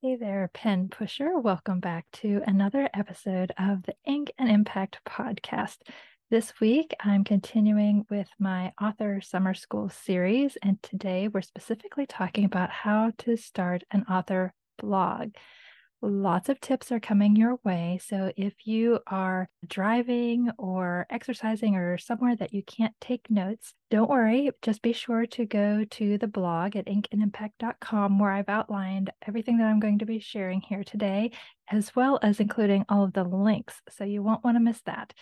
Hey there, pen pusher. Welcome back to another episode of the Ink and Impact podcast. This week, I'm continuing with my author summer school series, and today we're specifically talking about how to start an author blog. Lots of tips are coming your way. So if you are driving or exercising or somewhere that you can't take notes, don't worry. Just be sure to go to the blog at inkandimpact.com where I've outlined everything that I'm going to be sharing here today, as well as including all of the links. So you won't want to miss that.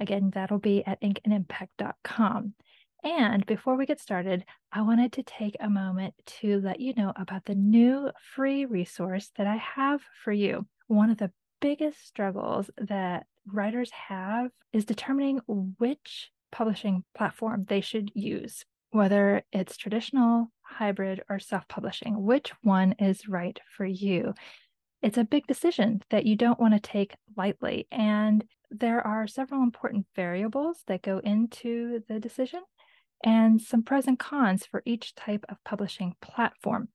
Again, that'll be at inkandimpact.com. And before we get started, I wanted to take a moment to let you know about the new free resource that I have for you. One of the biggest struggles that writers have is determining which publishing platform they should use, whether it's traditional, hybrid, or self publishing. Which one is right for you? It's a big decision that you don't want to take lightly. And there are several important variables that go into the decision and some pros and cons for each type of publishing platform.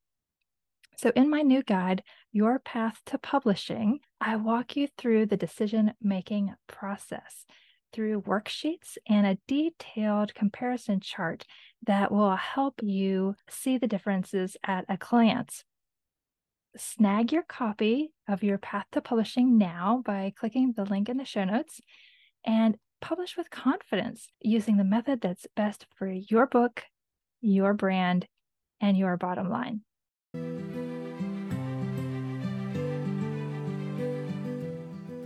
So, in my new guide, Your Path to Publishing, I walk you through the decision making process through worksheets and a detailed comparison chart that will help you see the differences at a glance. Snag your copy of Your Path to Publishing now by clicking the link in the show notes and publish with confidence using the method that's best for your book, your brand, and your bottom line.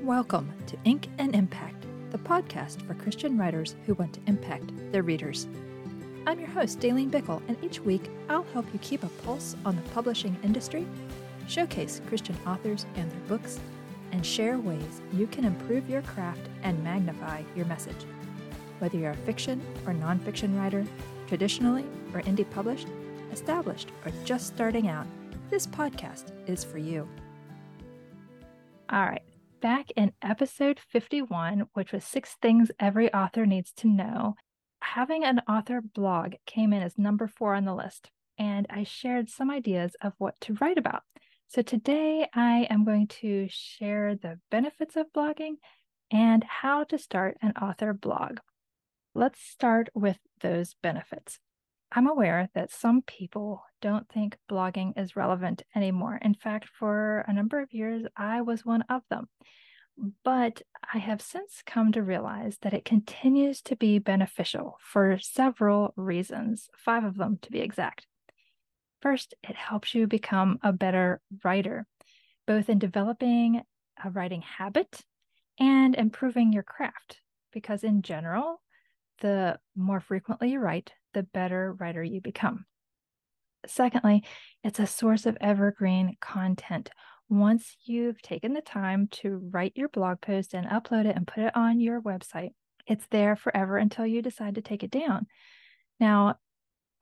Welcome to Ink and Impact, the podcast for Christian writers who want to impact their readers. I'm your host, Dalene Bickel, and each week I'll help you keep a pulse on the publishing industry, showcase Christian authors and their books, and share ways you can improve your craft and magnify your message. Whether you're a fiction or nonfiction writer, traditionally or indie published, established, or just starting out, this podcast is for you. All right, back in episode 51, which was Six Things Every Author Needs to Know, having an author blog came in as number four on the list, and I shared some ideas of what to write about. So today I am going to share the benefits of blogging and how to start an author blog. Let's start with those benefits. I'm aware that some people don't think blogging is relevant anymore. In fact, for a number of years, I was one of them. But I have since come to realize that it continues to be beneficial for several reasons, five of them to be exact. First, it helps you become a better writer, both in developing a writing habit and improving your craft. Because in general, the more frequently you write, the better writer you become. Secondly, it's a source of evergreen content. Once you've taken the time to write your blog post and upload it and put it on your website, it's there forever until you decide to take it down. Now,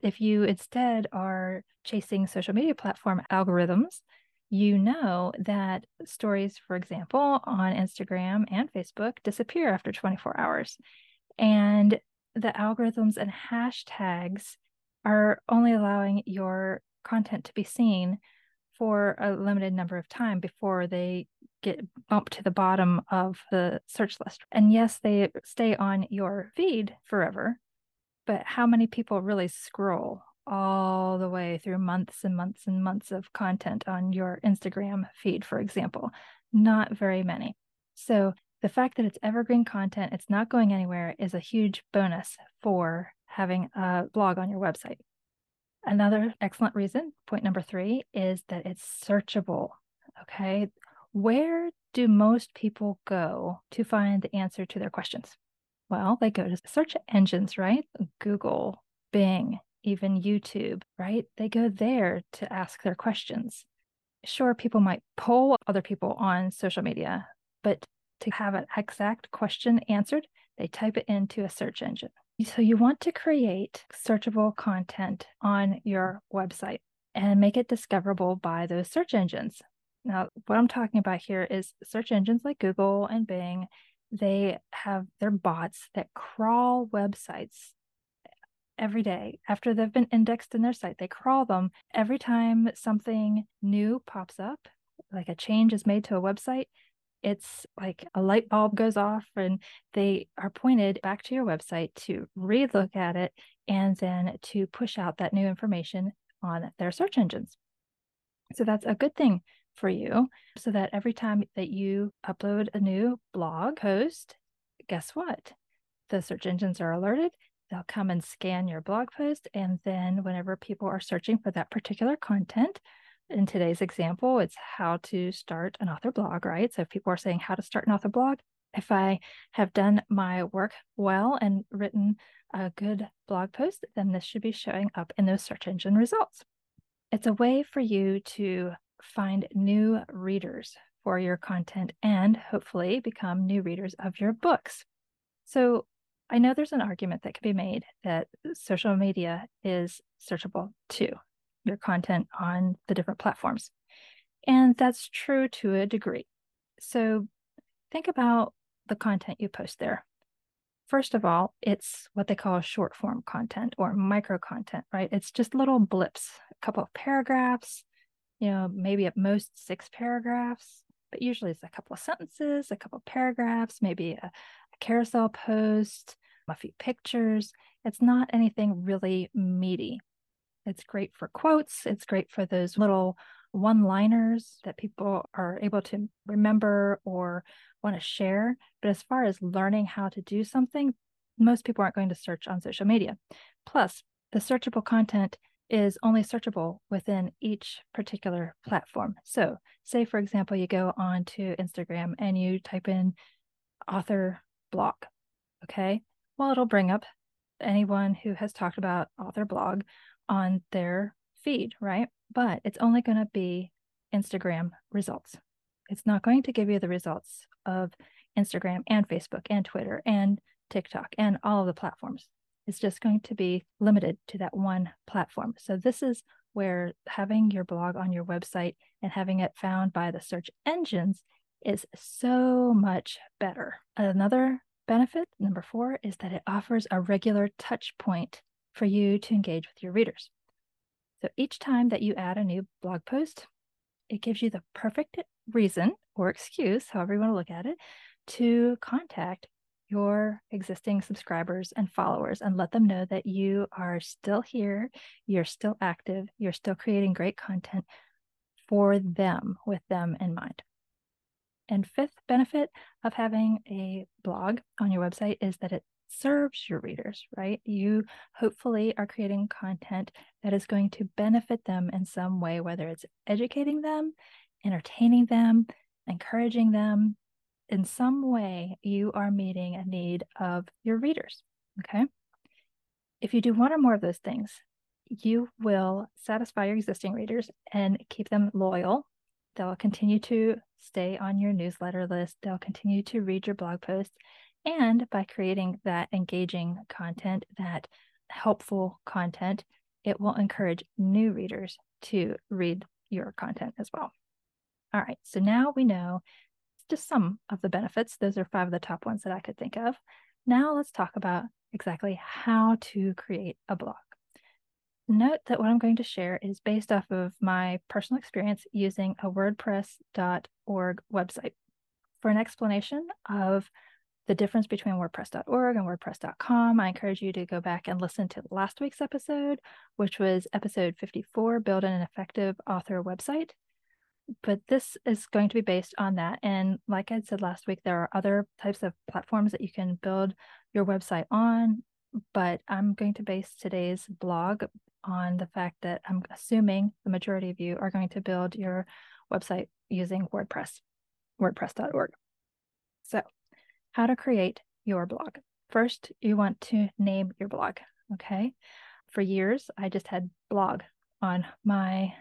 if you instead are chasing social media platform algorithms, you know that stories, for example, on Instagram and Facebook disappear after 24 hours. And the algorithms and hashtags are only allowing your content to be seen for a limited number of time before they get bumped to the bottom of the search list. And yes, they stay on your feed forever, but how many people really scroll all the way through months and months and months of content on your Instagram feed, for example? Not very many. So the fact that it's evergreen content, it's not going anywhere, is a huge bonus for having a blog on your website. Another excellent reason, point number three, is that it's searchable. Okay. Where do most people go to find the answer to their questions? Well, they go to search engines, right? Google, Bing, even YouTube, right? They go there to ask their questions. Sure, people might poll other people on social media, but to have an exact question answered, they type it into a search engine. So you want to create searchable content on your website and make it discoverable by those search engines. Now, what I'm talking about here is search engines like Google and Bing they have their bots that crawl websites every day after they've been indexed in their site. They crawl them every time something new pops up. like a change is made to a website, it's like a light bulb goes off and they are pointed back to your website to relook at it and then to push out that new information on their search engines. So that's a good thing for you so that every time that you upload a new blog post, guess what? The search engines are alerted. They'll come and scan your blog post. And then, whenever people are searching for that particular content, in today's example, it's how to start an author blog, right? So, if people are saying how to start an author blog, if I have done my work well and written a good blog post, then this should be showing up in those search engine results. It's a way for you to find new readers for your content and hopefully become new readers of your books. So, I know there's an argument that can be made that social media is searchable too, your content on the different platforms. And that's true to a degree. So, think about the content you post there. First of all, it's what they call short form content or micro content, right? It's just little blips, a couple of paragraphs, you know, maybe at most six paragraphs, but usually it's a couple of sentences, a couple of paragraphs, maybe a, a carousel post, a few pictures. It's not anything really meaty. It's great for quotes, it's great for those little one liners that people are able to remember or want to share. But as far as learning how to do something, most people aren't going to search on social media. Plus, the searchable content is only searchable within each particular platform. So, say for example, you go on to Instagram and you type in author blog. Okay. Well, it'll bring up anyone who has talked about author blog on their feed, right? But it's only going to be Instagram results. It's not going to give you the results of Instagram and Facebook and Twitter and TikTok and all of the platforms. It's just going to be limited to that one platform. So, this is where having your blog on your website and having it found by the search engines is so much better. Another benefit, number four, is that it offers a regular touch point for you to engage with your readers. So each time that you add a new blog post, it gives you the perfect reason or excuse, however you want to look at it, to contact your existing subscribers and followers and let them know that you are still here, you're still active, you're still creating great content for them with them in mind. And fifth benefit of having a blog on your website is that it serves your readers, right? You hopefully are creating content that is going to benefit them in some way, whether it's educating them, entertaining them, encouraging them. In some way, you are meeting a need of your readers. Okay. If you do one or more of those things, you will satisfy your existing readers and keep them loyal. They'll continue to stay on your newsletter list, they'll continue to read your blog posts, and by creating that engaging content, that helpful content, it will encourage new readers to read your content as well. All right, so now we know just some of the benefits. Those are five of the top ones that I could think of. Now let's talk about exactly how to create a blog. Note that what I'm going to share is based off of my personal experience using a WordPress.org website. For an explanation of the difference between WordPress.org and WordPress.com, I encourage you to go back and listen to last week's episode, which was episode 54 Build an Effective Author Website. But this is going to be based on that. And like I said last week, there are other types of platforms that you can build your website on. But I'm going to base today's blog on the fact that I'm assuming the majority of you are going to build your website using WordPress, WordPress.org. So how to create your blog. First, you want to name your blog. Okay. For years, I just had blog on my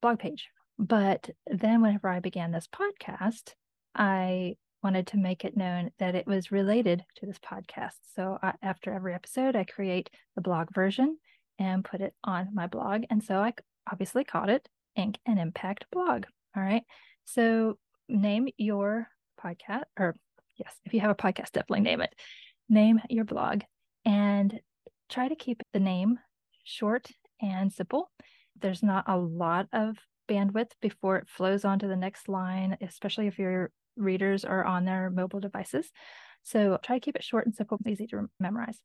blog page. But then, whenever I began this podcast, I wanted to make it known that it was related to this podcast. So, I, after every episode, I create the blog version and put it on my blog. And so, I obviously called it Ink and Impact Blog. All right. So, name your podcast or yes, if you have a podcast, definitely name it. Name your blog and try to keep the name short and simple. There's not a lot of bandwidth before it flows on to the next line, especially if your readers are on their mobile devices. So try to keep it short and simple, easy to memorize.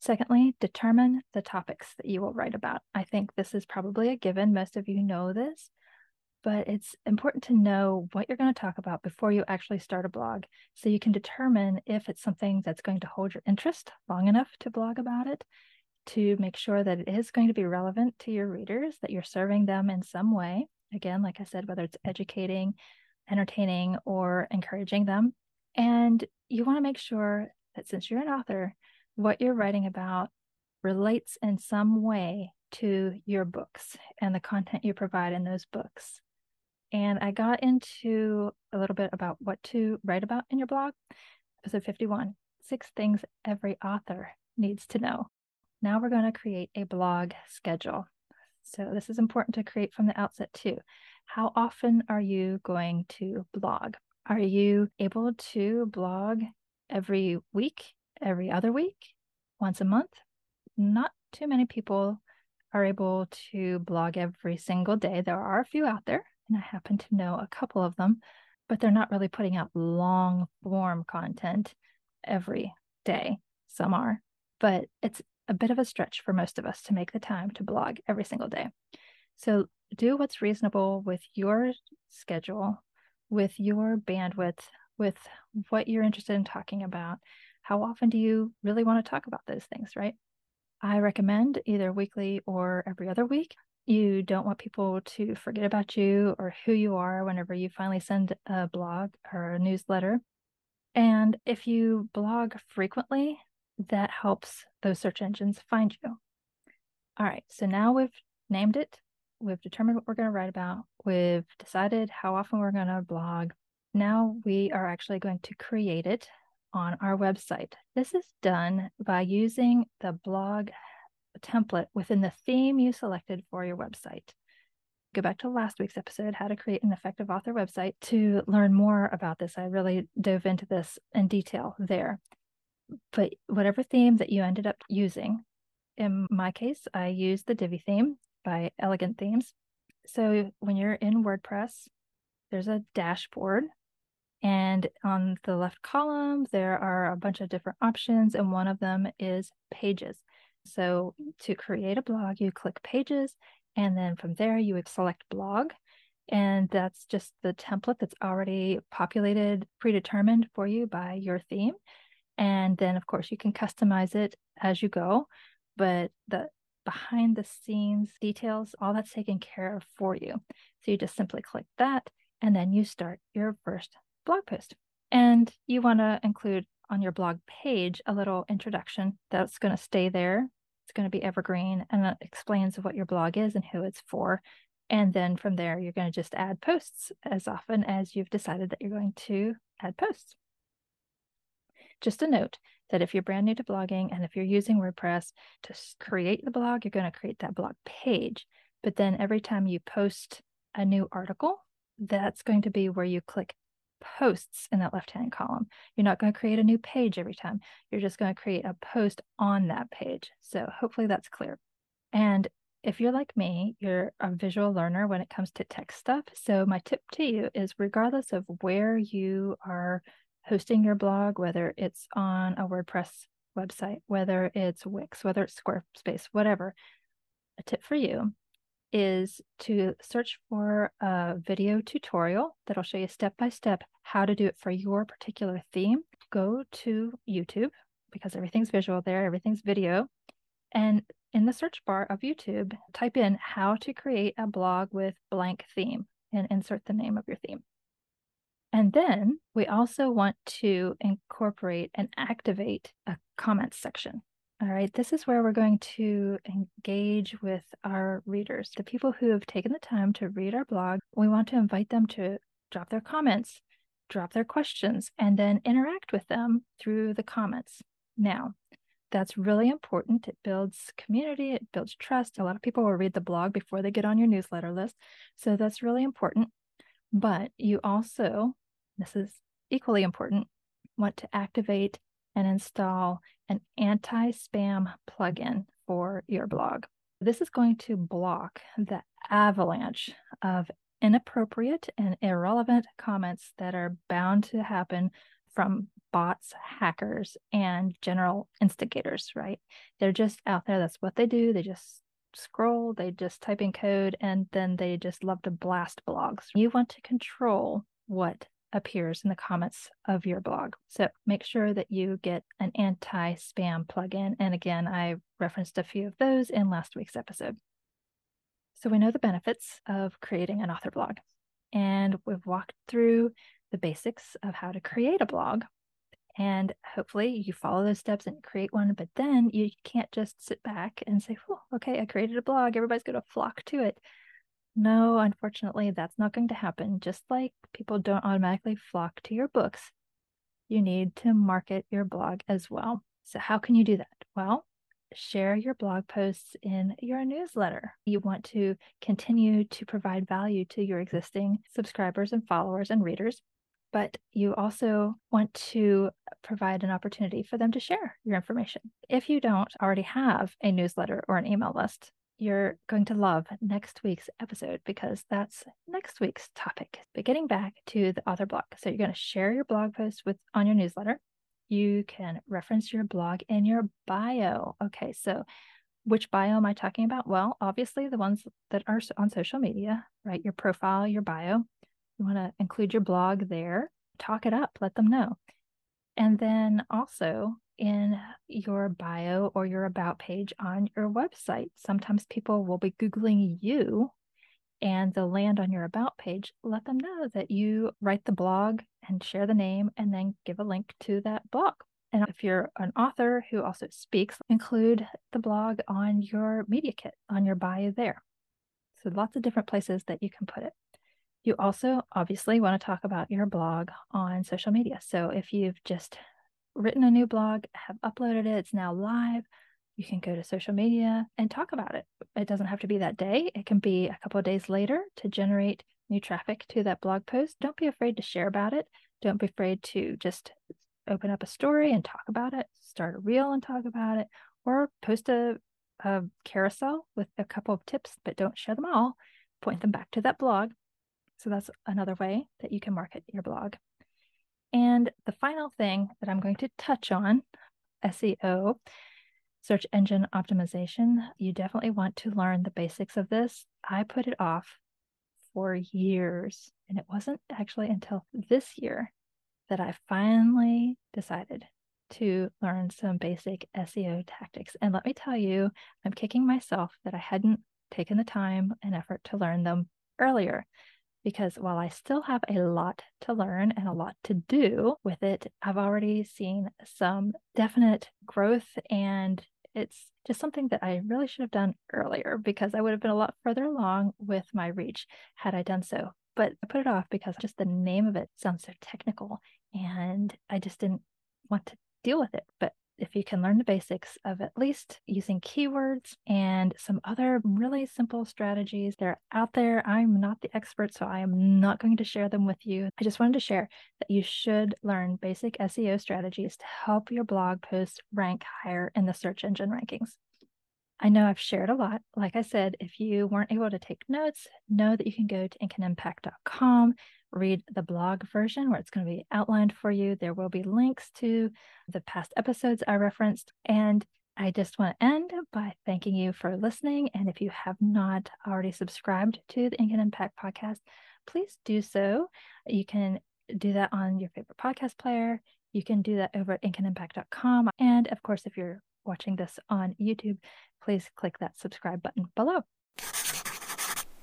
Secondly, determine the topics that you will write about. I think this is probably a given. Most of you know this, but it's important to know what you're going to talk about before you actually start a blog so you can determine if it's something that's going to hold your interest long enough to blog about it, to make sure that it is going to be relevant to your readers, that you're serving them in some way. Again, like I said, whether it's educating, entertaining, or encouraging them. And you want to make sure that since you're an author, what you're writing about relates in some way to your books and the content you provide in those books. And I got into a little bit about what to write about in your blog. Episode 51 Six Things Every Author Needs to Know. Now we're going to create a blog schedule. So, this is important to create from the outset, too. How often are you going to blog? Are you able to blog every week every other week, once a month. Not too many people are able to blog every single day. There are a few out there, and I happen to know a couple of them, but they're not really putting out long form content every day. Some are, but it's a bit of a stretch for most of us to make the time to blog every single day. So do what's reasonable with your schedule, with your bandwidth, with what you're interested in talking about, how often do you really want to talk about those things, right? I recommend either weekly or every other week. You don't want people to forget about you or who you are whenever you finally send a blog or a newsletter. And if you blog frequently, that helps those search engines find you. All right, so now we've named it, we've determined what we're going to write about, we've decided how often we're going to blog. Now we are actually going to create it on our website. This is done by using the blog template within the theme you selected for your website. Go back to last week's episode, How to Create an Effective Author Website, to learn more about this. I really dove into this in detail there. But whatever theme that you ended up using, in my case, I used the Divi theme by Elegant Themes. So when you're in WordPress, there's a dashboard and on the left column, there are a bunch of different options, and one of them is pages. So to create a blog, you click pages, and then from there, you would select blog. And that's just the template that's already populated, predetermined for you by your theme. And then, of course, you can customize it as you go. But the behind the scenes details, all that's taken care of for you. So you just simply click that, and then you start your first blog post. And you want to include on your blog page a little introduction that's going to stay there. It's going to be evergreen and it explains what your blog is and who it's for. And then from there, you're going to just add posts as often as you've decided that you're going to add posts. Just a note that if you're brand new to blogging and if you're using WordPress to create the blog, you're going to create that blog page. But then every time you post a new article, that's going to be where you click posts in that left hand column. You're not going to create a new page every time. You're just going to create a post on that page. So hopefully that's clear. And if you're like me, you're a visual learner when it comes to text stuff. So my tip to you is regardless of where you are hosting your blog, whether it's on a WordPress website, whether it's Wix, whether it's Squarespace, whatever, a tip for you is to search for a video tutorial that'll show you step by step how to do it for your particular theme. Go to YouTube because everything's visual there, everything's video. And in the search bar of YouTube, type in how to create a blog with blank theme and insert the name of your theme. And then we also want to incorporate and activate a comments section. All right, this is where we're going to engage with our readers, the people who have taken the time to read our blog. We want to invite them to drop their comments, drop their questions, and then interact with them through the comments. Now, that's really important. It builds community, it builds trust. A lot of people will read the blog before they get on your newsletter list. So that's really important. But you also, this is equally important, want to activate and install an anti spam plugin for your blog. This is going to block the avalanche of inappropriate and irrelevant comments that are bound to happen from bots, hackers, and general instigators, right? They're just out there. That's what they do. They just scroll, they just type in code, and then they just love to blast blogs. You want to control what appears in the comments of your blog. So make sure that you get an anti spam plugin. And again, I referenced a few of those in last week's episode. So we know the benefits of creating an author blog, and we've walked through the basics of how to create a blog. And hopefully you follow those steps and create one, but then you can't just sit back and say, oh, okay, I created a blog. Everybody's going to flock to it. No, unfortunately, that's not going to happen. Just like people don't automatically flock to your books, you need to market your blog as well. So, how can you do that? Well, share your blog posts in your newsletter. You want to continue to provide value to your existing subscribers and followers and readers, but you also want to provide an opportunity for them to share your information. If you don't already have a newsletter or an email list, you're going to love next week's episode because that's next week's topic. But getting back to the author blog. So you're going to share your blog post with on your newsletter. You can reference your blog in your bio. Okay, so which bio am I talking about? Well, obviously the ones that are on social media, right? Your profile, your bio. You want to include your blog there. Talk it up, let them know. And then also in your bio or your about page on your website. Sometimes people will be Googling you and they'll land on your about page. Let them know that you write the blog and share the name and then give a link to that blog. And if you're an author who also speaks, include the blog on your media kit, on your bio there. So lots of different places that you can put it. You also obviously want to talk about your blog on social media. So if you've just written a new blog, have uploaded it, it's now live. You can go to social media and talk about it. It doesn't have to be that day, it can be a couple of days later to generate new traffic to that blog post. Don't be afraid to share about it. Don't be afraid to just open up a story and talk about it, start a reel and talk about it, or post a, a carousel with a couple of tips, but don't share them all. Point them back to that blog. So that's another way that you can market your blog. And the final thing that I'm going to touch on SEO, search engine optimization. You definitely want to learn the basics of this. I put it off for years, and it wasn't actually until this year that I finally decided to learn some basic SEO tactics. And let me tell you, I'm kicking myself that I hadn't taken the time and effort to learn them earlier because while I still have a lot to learn and a lot to do with it, I've already seen some definite growth and it's just something that I really should have done earlier because I would have been a lot further along with my reach had I done so. But I put it off because just the name of it sounds so technical and I just didn't want to deal with it. But if you can learn the basics of at least using keywords and some other really simple strategies, they're out there. I'm not the expert, so I am not going to share them with you. I just wanted to share that you should learn basic SEO strategies to help your blog post rank higher in the search engine rankings. I know I've shared a lot. Like I said, if you weren't able to take notes, know that you can go to inkandimpact.com read the blog version where it's going to be outlined for you. There will be links to the past episodes I referenced. And I just want to end by thanking you for listening. And if you have not already subscribed to the Ink and Impact podcast, please do so. You can do that on your favorite podcast player. You can do that over at inkandimpact.com. And of course, if you're watching this on YouTube, please click that subscribe button below.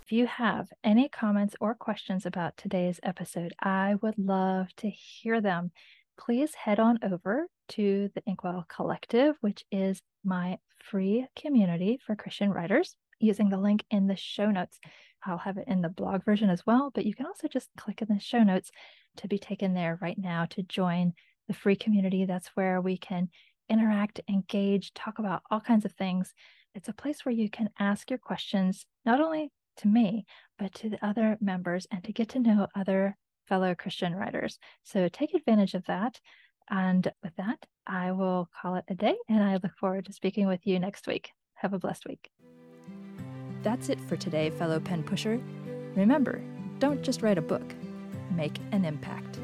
If you have any comments or questions about today's episode, I would love to hear them. Please head on over to the Inkwell Collective, which is my free community for Christian writers, using the link in the show notes. I'll have it in the blog version as well, but you can also just click in the show notes to be taken there right now to join the free community. That's where we can interact, engage, talk about all kinds of things. It's a place where you can ask your questions, not only to me, but to the other members and to get to know other fellow Christian writers. So take advantage of that. And with that, I will call it a day and I look forward to speaking with you next week. Have a blessed week. That's it for today, fellow pen pusher. Remember, don't just write a book, make an impact.